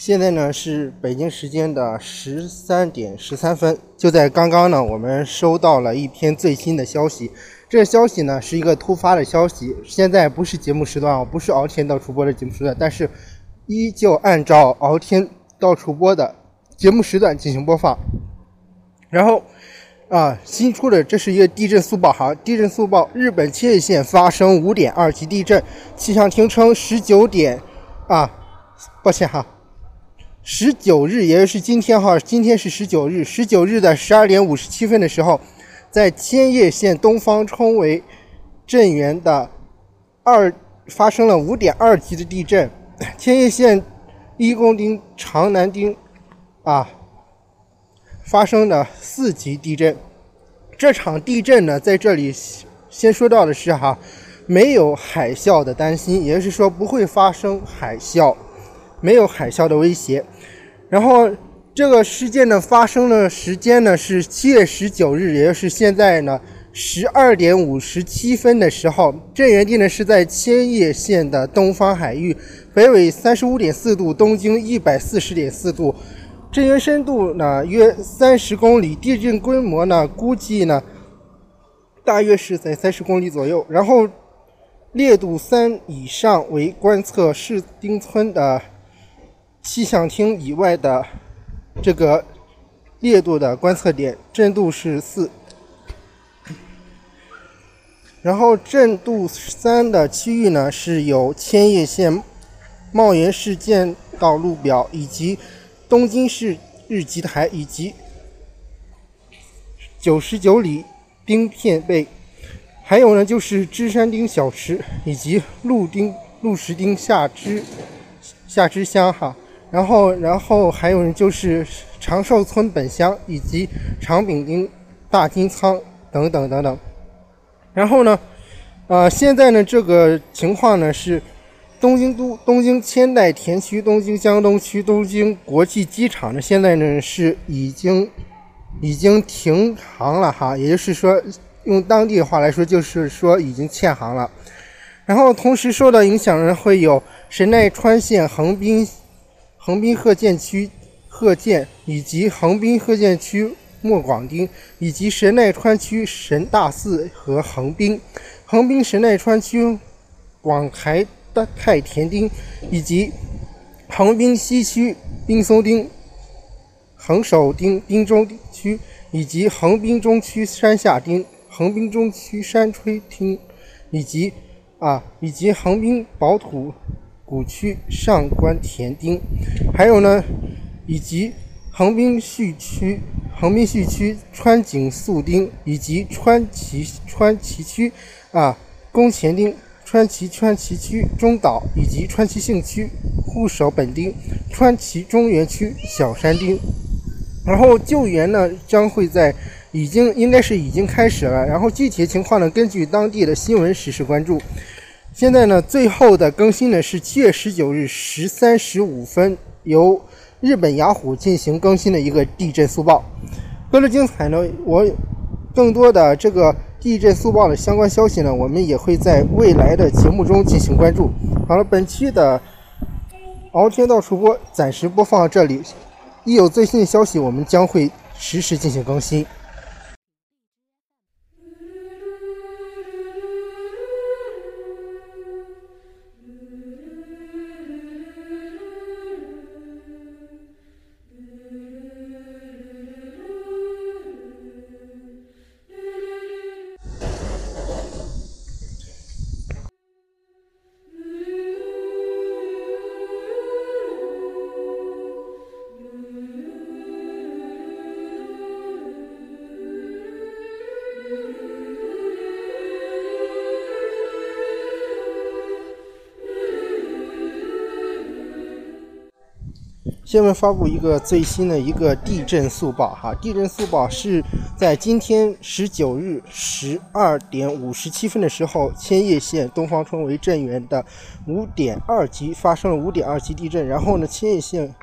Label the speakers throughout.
Speaker 1: 现在呢是北京时间的十三点十三分，就在刚刚呢，我们收到了一篇最新的消息。这消息呢是一个突发的消息，现在不是节目时段啊，不是敖天到主播的节目时段，但是依旧按照敖天到主播的节目时段进行播放。然后啊，新出的这是一个地震速报哈，地震速报：日本千叶县发生五点二级地震，气象厅称十九点啊，抱歉哈。十九日，也就是今天哈，今天是十九日。十九日的十二点五十七分的时候，在千叶县东方冲为震源的二发生了五点二级的地震。千叶县一宫町长南町啊发生了四级地震。这场地震呢，在这里先说到的是哈，没有海啸的担心，也就是说不会发生海啸。没有海啸的威胁，然后这个事件的发生的时间呢是七月十九日，也就是现在呢十二点五十七分的时候，震源地呢是在千叶县的东方海域，北纬三十五点四度，东经一百四十点四度，震源深度呢约三十公里，地震规模呢估计呢大约是在三十公里左右，然后烈度三以上为观测市町村的。气象厅以外的这个烈度的观测点，震度是四。然后震度三的区域呢，是有千叶县茂原市建道路表，以及东京市日吉台，以及九十九里丁片背，还有呢就是芝山町小池，以及鹿丁鹿石町下支下支乡哈。然后，然后还有就是长寿村本乡以及长柄町大金仓等等等等。然后呢，呃，现在呢这个情况呢是东京都东京千代田区、东京江东区、东京国际机场呢，现在呢是已经已经停航了哈，也就是说用当地的话来说，就是说已经欠航了。然后同时受到影响呢会有神奈川县横滨。横滨鹤见区鹤见以及横滨鹤见区莫广町，以及神奈川区神大寺和横滨，横滨神奈川区广台的太田町，以及横滨西区滨松町、横手町滨中区，以及横滨中区山下町、横滨中区山吹町，以及啊，以及横滨宝土。古区上官田町，还有呢，以及横滨旭区、横滨旭区川井宿町，以及川崎川崎区啊宫前町、川崎川崎区中岛，以及川崎幸区护守本町、川崎中原区小山町。然后救援呢将会在已经应该是已经开始了，然后具体情况呢根据当地的新闻实时关注。现在呢，最后的更新呢是七月十九日十三时五分，由日本雅虎进行更新的一个地震速报。为了精彩呢，我更多的这个地震速报的相关消息呢，我们也会在未来的节目中进行关注。好了，本期的敖天道主播暂时播放到这里，一有最新的消息，我们将会实时进行更新。下面发布一个最新的一个地震速报哈，地震速报是在今天十九日十二点五十七分的时候，千叶县东方村为震源的五点二级发生了五点二级地震，然后呢，千叶县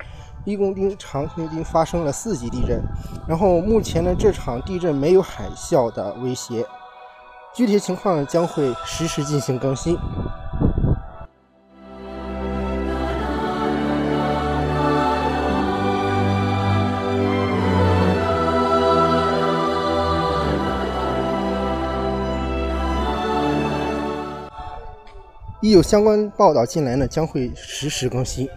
Speaker 1: 一宫町、长田町发生了四级地震，然后目前呢，这场地震没有海啸的威胁，具体情况呢将会实时进行更新。一有相关报道进来呢，将会实时更新。